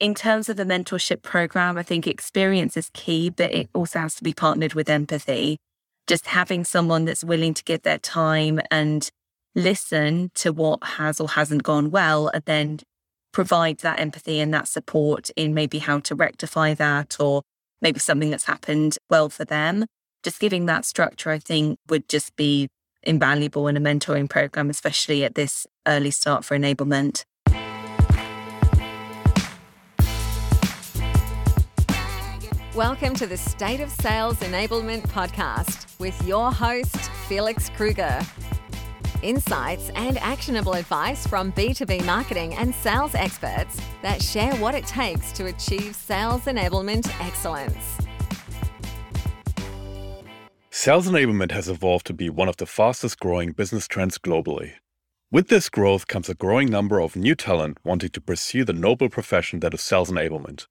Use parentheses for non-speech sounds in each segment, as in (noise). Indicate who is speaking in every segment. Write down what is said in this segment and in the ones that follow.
Speaker 1: in terms of the mentorship program, I think experience is key, but it also has to be partnered with empathy. Just having someone that's willing to give their time and listen to what has or hasn't gone well, and then provide that empathy and that support in maybe how to rectify that or maybe something that's happened well for them. Just giving that structure, I think, would just be invaluable in a mentoring program, especially at this early start for enablement.
Speaker 2: Welcome to the State of Sales Enablement podcast with your host, Felix Krueger. Insights and actionable advice from B2B marketing and sales experts that share what it takes to achieve sales enablement excellence.
Speaker 3: Sales enablement has evolved to be one of the fastest growing business trends globally. With this growth comes a growing number of new talent wanting to pursue the noble profession that is sales enablement.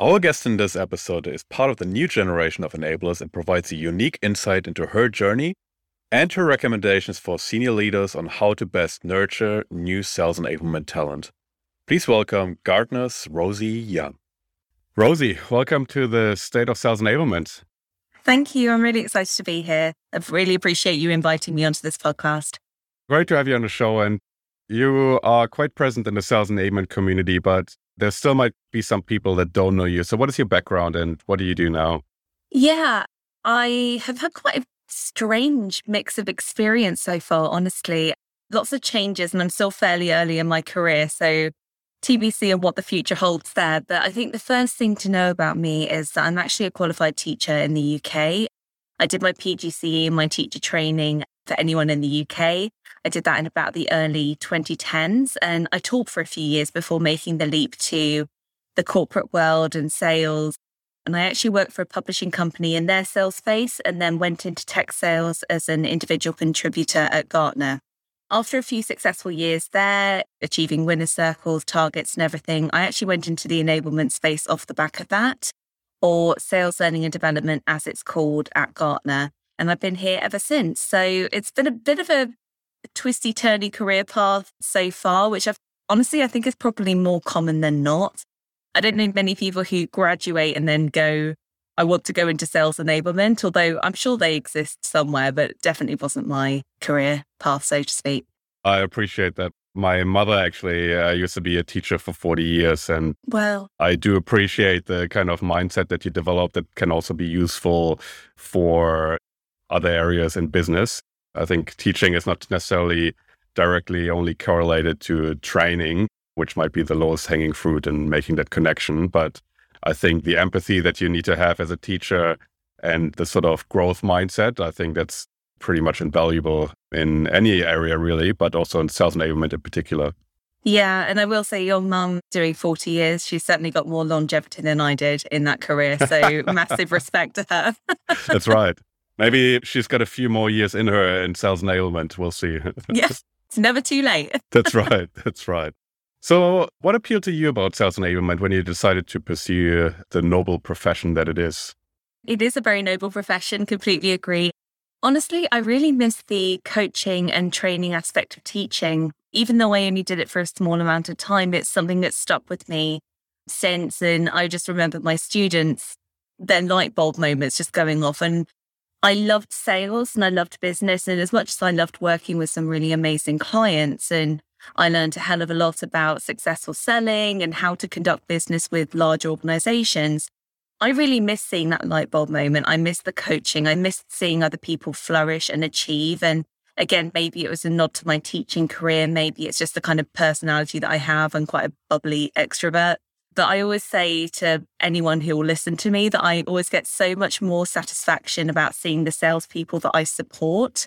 Speaker 3: Our guest in this episode is part of the new generation of enablers and provides a unique insight into her journey and her recommendations for senior leaders on how to best nurture new sales enablement talent. Please welcome Gartner's Rosi Young. Rosie, welcome to the State of Sales Enablement.
Speaker 1: Thank you. I'm really excited to be here. I really appreciate you inviting me onto this podcast.
Speaker 3: Great to have you on the show. And you are quite present in the sales enablement community, but there still might be some people that don't know you. So, what is your background and what do you do now?
Speaker 1: Yeah, I have had quite a strange mix of experience so far, honestly. Lots of changes, and I'm still fairly early in my career. So, TBC and what the future holds there. But I think the first thing to know about me is that I'm actually a qualified teacher in the UK. I did my PGCE, my teacher training for anyone in the UK. I did that in about the early 2010s. And I taught for a few years before making the leap to the corporate world and sales. And I actually worked for a publishing company in their sales space and then went into tech sales as an individual contributor at Gartner. After a few successful years there, achieving winner circles, targets, and everything, I actually went into the enablement space off the back of that, or sales learning and development, as it's called at Gartner. And I've been here ever since. So it's been a bit of a twisty, turny career path so far, which I've honestly, I think is probably more common than not. I don't know many people who graduate and then go, I want to go into sales enablement, although I'm sure they exist somewhere, but definitely wasn't my career path, so to speak.
Speaker 3: I appreciate that. My mother actually uh, used to be a teacher for 40 years. And
Speaker 1: well,
Speaker 3: I do appreciate the kind of mindset that you developed that can also be useful for other areas in business. I think teaching is not necessarily directly only correlated to training, which might be the lowest hanging fruit in making that connection. But I think the empathy that you need to have as a teacher and the sort of growth mindset, I think that's pretty much invaluable in any area, really, but also in sales enablement in particular.
Speaker 1: Yeah. And I will say, your mum doing 40 years, she's certainly got more longevity than I did in that career. So (laughs) massive respect to her.
Speaker 3: That's right. Maybe she's got a few more years in her in sales enablement. We'll see. (laughs)
Speaker 1: yes, it's never too late. (laughs)
Speaker 3: That's right. That's right. So, what appealed to you about sales enablement when you decided to pursue the noble profession that it is?
Speaker 1: It is a very noble profession. Completely agree. Honestly, I really miss the coaching and training aspect of teaching. Even though I only did it for a small amount of time, it's something that stuck with me since. And I just remember my students, their light bulb moments just going off. And I loved sales and I loved business. And as much as I loved working with some really amazing clients, and I learned a hell of a lot about successful selling and how to conduct business with large organizations. I really miss seeing that light bulb moment. I miss the coaching. I miss seeing other people flourish and achieve. And again, maybe it was a nod to my teaching career. Maybe it's just the kind of personality that I have. I'm quite a bubbly extrovert. But I always say to anyone who will listen to me that I always get so much more satisfaction about seeing the salespeople that I support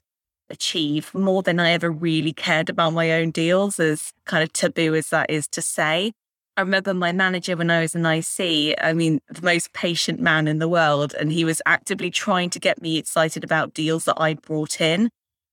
Speaker 1: achieve more than I ever really cared about my own deals, as kind of taboo as that is to say. I remember my manager when I was an IC, I mean, the most patient man in the world, and he was actively trying to get me excited about deals that I'd brought in.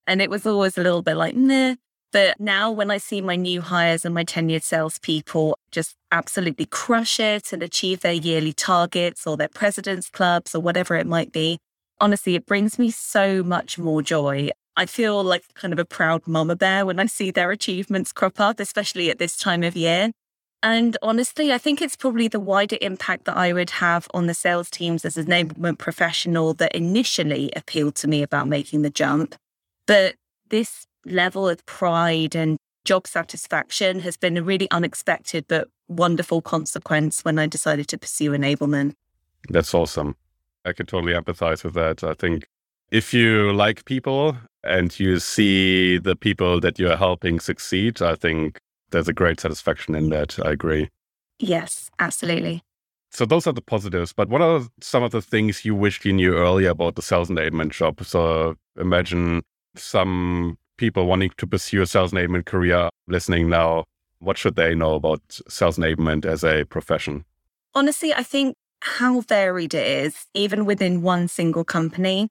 Speaker 1: And it was always a little bit like, nah, but now, when I see my new hires and my tenured salespeople just absolutely crush it and achieve their yearly targets or their president's clubs or whatever it might be, honestly, it brings me so much more joy. I feel like kind of a proud mama bear when I see their achievements crop up, especially at this time of year. And honestly, I think it's probably the wider impact that I would have on the sales teams as an enablement professional that initially appealed to me about making the jump. But this level of pride and job satisfaction has been a really unexpected but wonderful consequence when I decided to pursue enablement.
Speaker 3: That's awesome. I can totally empathize with that. I think if you like people and you see the people that you're helping succeed, I think there's a great satisfaction in that. I agree.
Speaker 1: Yes, absolutely.
Speaker 3: So those are the positives. But what are some of the things you wished you knew earlier about the sales enablement job? So imagine some people wanting to pursue a sales enablement career listening now. What should they know about sales enablement as a profession?
Speaker 1: Honestly, I think how varied it is, even within one single company.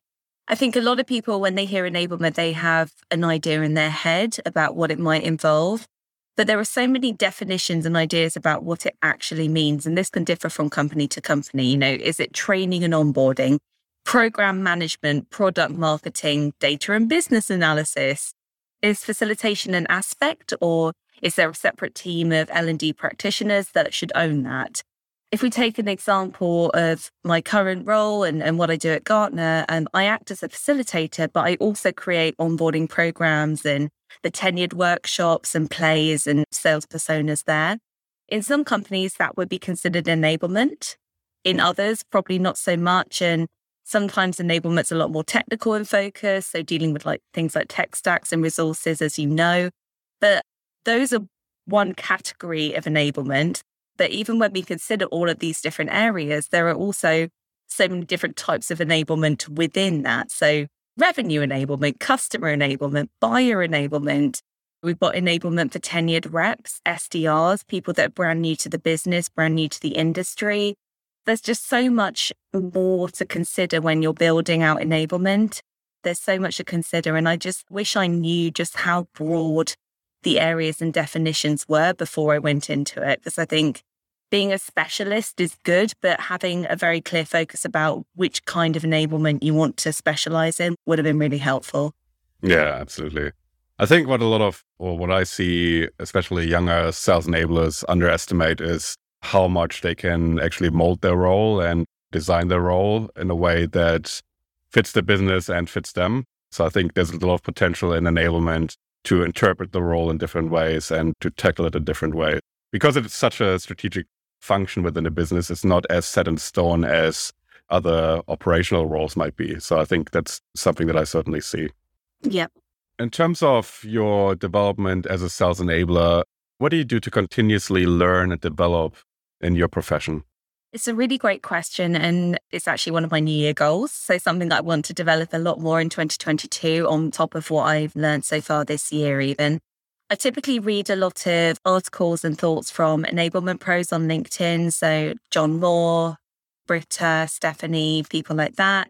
Speaker 1: I think a lot of people, when they hear enablement, they have an idea in their head about what it might involve. But there are so many definitions and ideas about what it actually means. And this can differ from company to company. You know, is it training and onboarding, program management, product marketing, data and business analysis? Is facilitation an aspect or is there a separate team of L&D practitioners that should own that? If we take an example of my current role and, and what I do at Gartner, um, I act as a facilitator, but I also create onboarding programs and the tenured workshops and plays and sales personas there. In some companies, that would be considered enablement. In others, probably not so much. And sometimes enablement's a lot more technical in focus. So dealing with like things like tech stacks and resources, as you know. But those are one category of enablement. But even when we consider all of these different areas, there are also so many different types of enablement within that. So, revenue enablement, customer enablement, buyer enablement. We've got enablement for tenured reps, SDRs, people that are brand new to the business, brand new to the industry. There's just so much more to consider when you're building out enablement. There's so much to consider. And I just wish I knew just how broad the areas and definitions were before I went into it. Because I think being a specialist is good, but having a very clear focus about which kind of enablement you want to specialize in would have been really helpful.
Speaker 3: Yeah, absolutely. I think what a lot of, or what I see, especially younger sales enablers underestimate is how much they can actually mold their role and design their role in a way that fits the business and fits them. So I think there's a lot of potential in enablement to interpret the role in different ways and to tackle it a different way. Because it's such a strategic function within a business, it's not as set in stone as other operational roles might be. So I think that's something that I certainly see.
Speaker 1: Yep.
Speaker 3: In terms of your development as a sales enabler, what do you do to continuously learn and develop in your profession?
Speaker 1: It's a really great question. And it's actually one of my New Year goals. So, something that I want to develop a lot more in 2022 on top of what I've learned so far this year, even. I typically read a lot of articles and thoughts from enablement pros on LinkedIn. So, John Moore, Britta, Stephanie, people like that,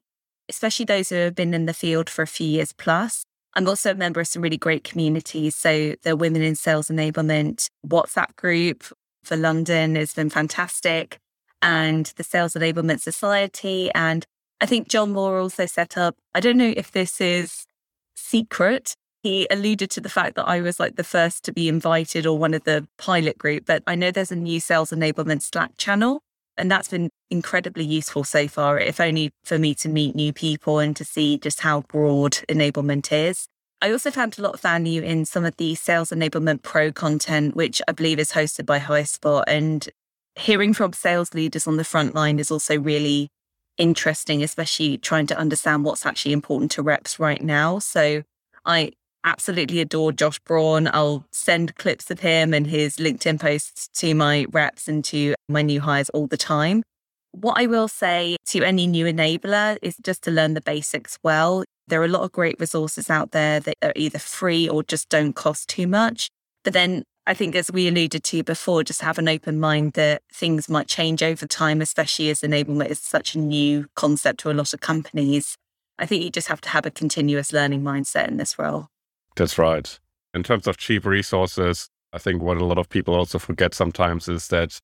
Speaker 1: especially those who have been in the field for a few years plus. I'm also a member of some really great communities. So, the Women in Sales Enablement WhatsApp group for London has been fantastic and the Sales Enablement Society. And I think John Moore also set up, I don't know if this is secret. He alluded to the fact that I was like the first to be invited or one of the pilot group, but I know there's a new sales enablement Slack channel. And that's been incredibly useful so far, if only for me to meet new people and to see just how broad enablement is. I also found a lot of value in some of the Sales Enablement Pro content, which I believe is hosted by HighSpot. And hearing from sales leaders on the front line is also really interesting, especially trying to understand what's actually important to reps right now. So I absolutely adore Josh Braun. I'll send clips of him and his LinkedIn posts to my reps and to my new hires all the time. What I will say to any new enabler is just to learn the basics well. There are a lot of great resources out there that are either free or just don't cost too much. But then I think, as we alluded to before, just have an open mind that things might change over time, especially as enablement is such a new concept to a lot of companies. I think you just have to have a continuous learning mindset in this role.
Speaker 3: That's right. In terms of cheap resources, I think what a lot of people also forget sometimes is that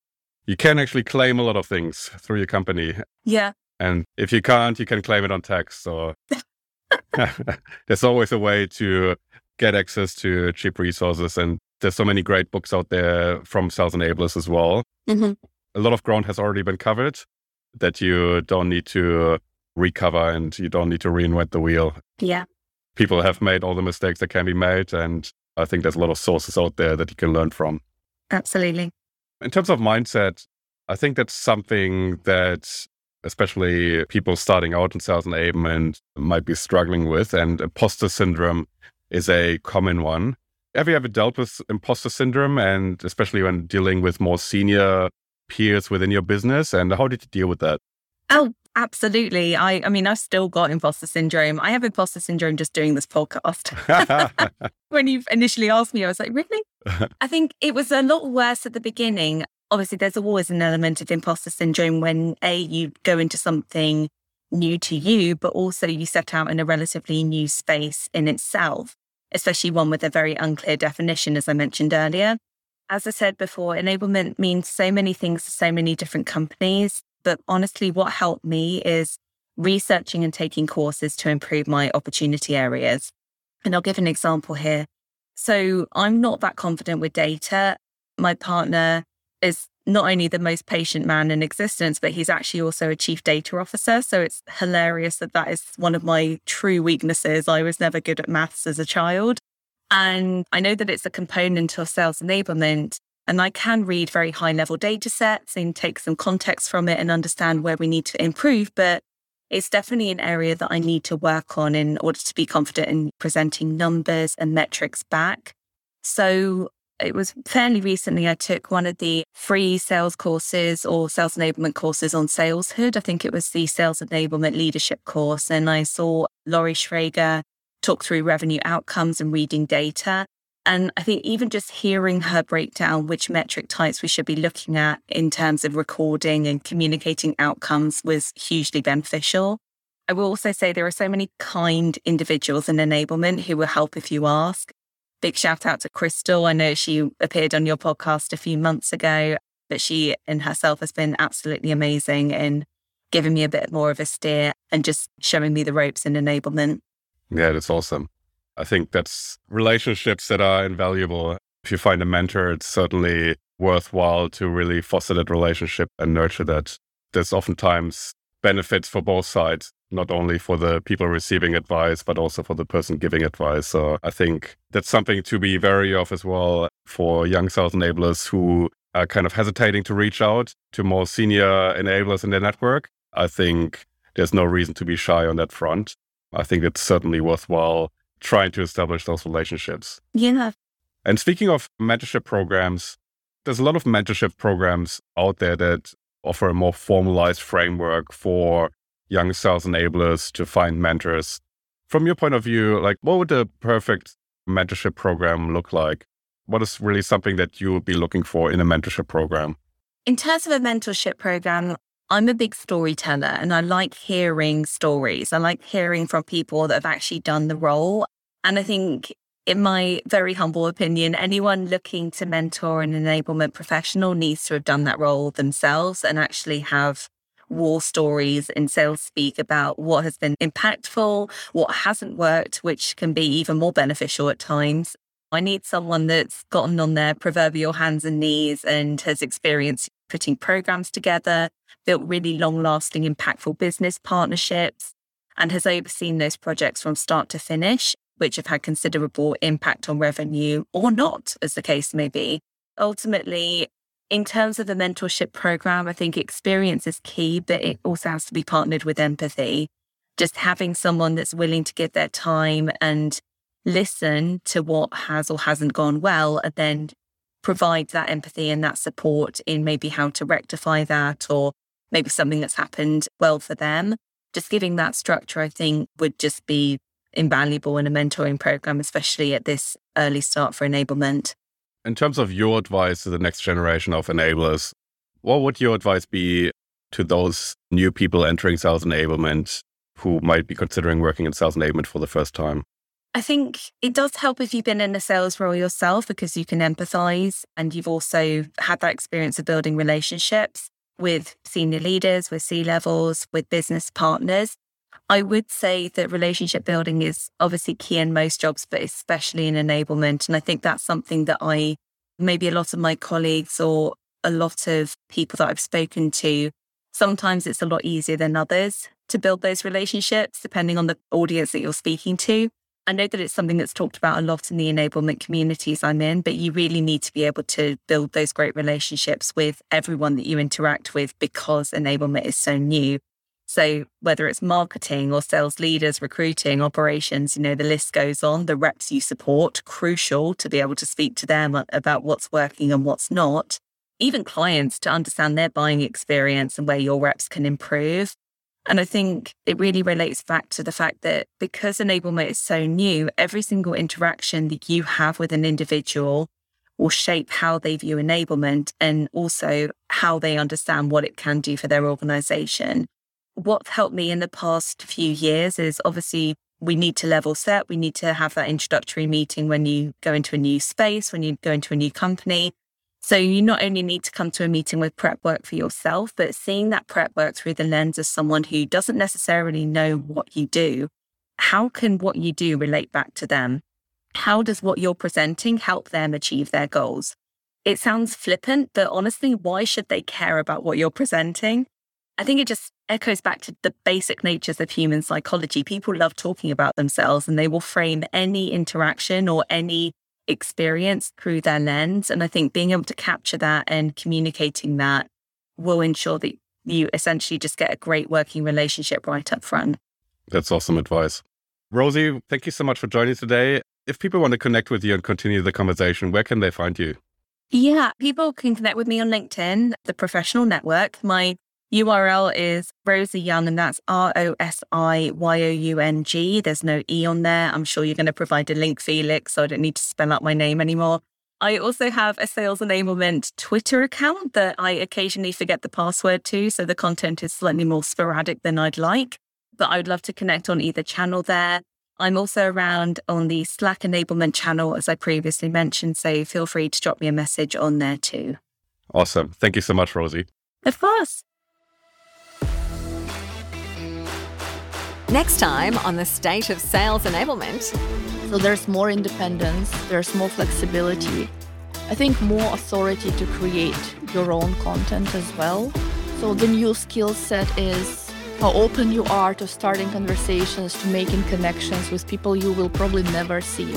Speaker 3: you can actually claim a lot of things through your company.
Speaker 1: Yeah.
Speaker 3: And if you can't, you can claim it on tax. So (laughs) (laughs) there's always a way to get access to cheap resources. And There's so many great books out there from sales enablers as well. Mm-hmm. A lot of ground has already been covered that you don't need to recover and you don't need to reinvent the wheel.
Speaker 1: Yeah.
Speaker 3: People have made all the mistakes that can be made. And I think there's a lot of sources out there that you can learn from.
Speaker 1: Absolutely.
Speaker 3: In terms of mindset, I think that's something that especially people starting out in sales enablement might be struggling with. And imposter syndrome is a common one. Have you ever dealt with imposter syndrome and especially when dealing with more senior peers within your business? And how did you deal with that?
Speaker 1: Oh, absolutely. I, I mean, I've still got imposter syndrome. I have imposter syndrome just doing this podcast. (laughs) (laughs) when you initially asked me, I was like, really? (laughs) I think it was a lot worse at the beginning. Obviously, there's always an element of imposter syndrome when A, you go into something new to you, but also you set out in a relatively new space in itself, especially one with a very unclear definition, as I mentioned earlier. As I said before, enablement means so many things to so many different companies. But honestly, what helped me is researching and taking courses to improve my opportunity areas. And I'll give an example here. So I'm not that confident with data. My partner is not only the most patient man in existence, but he's actually also a chief data officer. So it's hilarious that that is one of my true weaknesses. I was never good at maths as a child. And I know that it's a component of sales enablement. And I can read very high level data sets and take some context from it and understand where we need to improve. But it's definitely an area that I need to work on in order to be confident in presenting numbers and metrics back. So it was fairly recently I took one of the free sales courses or sales enablement courses on Saleshood. I think it was the sales enablement leadership course. And I saw Laurie Schrager talk through revenue outcomes and reading data. And I think even just hearing her break down which metric types we should be looking at in terms of recording and communicating outcomes was hugely beneficial. I will also say there are so many kind individuals in enablement who will help if you ask. Big shout out to Crystal. I know she appeared on your podcast a few months ago, but she in herself has been absolutely amazing in giving me a bit more of a steer and just showing me the ropes in enablement.
Speaker 3: Yeah, that's awesome. I think that's relationships that are invaluable. If you find a mentor, it's certainly worthwhile to really foster that relationship and nurture that. There's oftentimes benefits for both sides, not only for the people receiving advice, but also for the person giving advice. So I think that's something to be wary of as well for young sales enablers who are kind of hesitating to reach out to more senior enablers in their network. I think there's no reason to be shy on that front. I think it's certainly worthwhile trying to establish those relationships.
Speaker 1: Yeah.
Speaker 3: And speaking of mentorship programs, there's a lot of mentorship programs out there that offer a more formalized framework for young sales enablers to find mentors. From your point of view, like what would the perfect mentorship program look like? What is really something that you would be looking for in a mentorship program?
Speaker 1: In terms of a mentorship program, I'm a big storyteller and I like hearing stories. I like hearing from people that have actually done the role. And I think, in my very humble opinion, anyone looking to mentor an enablement professional needs to have done that role themselves and actually have war stories in sales speak about what has been impactful, what hasn't worked, which can be even more beneficial at times. I need someone that's gotten on their proverbial hands and knees and has experienced putting programs together, built really long lasting, impactful business partnerships, and has overseen those projects from start to finish, which have had considerable impact on revenue or not, as the case may be. Ultimately, in terms of the mentorship program, I think experience is key, but it also has to be partnered with empathy. Just having someone that's willing to give their time and listen to what has or hasn't gone well, and then provide that empathy and that support in maybe how to rectify that or maybe something that's happened well for them. Just giving that structure, I think, would just be invaluable in a mentoring program, especially at this early start for enablement.
Speaker 3: In terms of your advice to the next generation of enablers, what would your advice be to those new people entering sales enablement who might be considering working in sales enablement for the first time?
Speaker 1: I think it does help if you've been in a sales role yourself because you can empathize and you've also had that experience of building relationships with senior leaders, with C levels, with business partners. I would say that relationship building is obviously key in most jobs, but especially in enablement. And I think that's something that I, maybe a lot of my colleagues or a lot of people that I've spoken to, sometimes it's a lot easier than others to build those relationships, depending on the audience that you're speaking to. I know that it's something that's talked about a lot in the enablement communities I'm in, but you really need to be able to build those great relationships with everyone that you interact with because enablement is so new. So whether it's marketing or sales leaders, recruiting, operations, you know, the list goes on. The reps you support, crucial to be able to speak to them about what's working and what's not. Even clients to understand their buying experience and where your reps can improve. And I think it really relates back to the fact that because enablement is so new, every single interaction that you have with an individual will shape how they view enablement and also how they understand what it can do for their organization. What's helped me in the past few years is obviously we need to level set. We need to have that introductory meeting when you go into a new space, when you go into a new company. So you not only need to come to a meeting with prep work for yourself, but seeing that prep work through the lens of someone who doesn't necessarily know what you do. How can what you do relate back to them? How does what you're presenting help them achieve their goals? It sounds flippant, but honestly, why should they care about what you're presenting? I think it just echoes back to the basic natures of human psychology. People love talking about themselves and they will frame any interaction or any experience through their lens. And I think being able to capture that and communicating that will ensure that you essentially just get a great working relationship right up front.
Speaker 3: That's awesome advice. Rosi, thank you so much for joining today. If people want to connect with you and continue the conversation, where can they find you?
Speaker 1: Yeah, people can connect with me on LinkedIn, the professional network. My URL is Rosi Young, and that's R O S I Y O U N G. There's no E on there. I'm sure you're going to provide a link, Felix, so I don't need to spell out my name anymore. I also have a sales enablement Twitter account that I occasionally forget the password to, so the content is slightly more sporadic than I'd like. But I would love to connect on either channel there. I'm also around on the Slack enablement channel, as I previously mentioned, so feel free to drop me a message on there too.
Speaker 3: Awesome. Thank you so much, Rosie.
Speaker 1: Of course.
Speaker 2: Next time on the state of sales enablement.
Speaker 4: So there's more independence, there's more flexibility. I think more authority to create your own content as well. So the new skill set is how open you are to starting conversations, to making connections with people you will probably never see.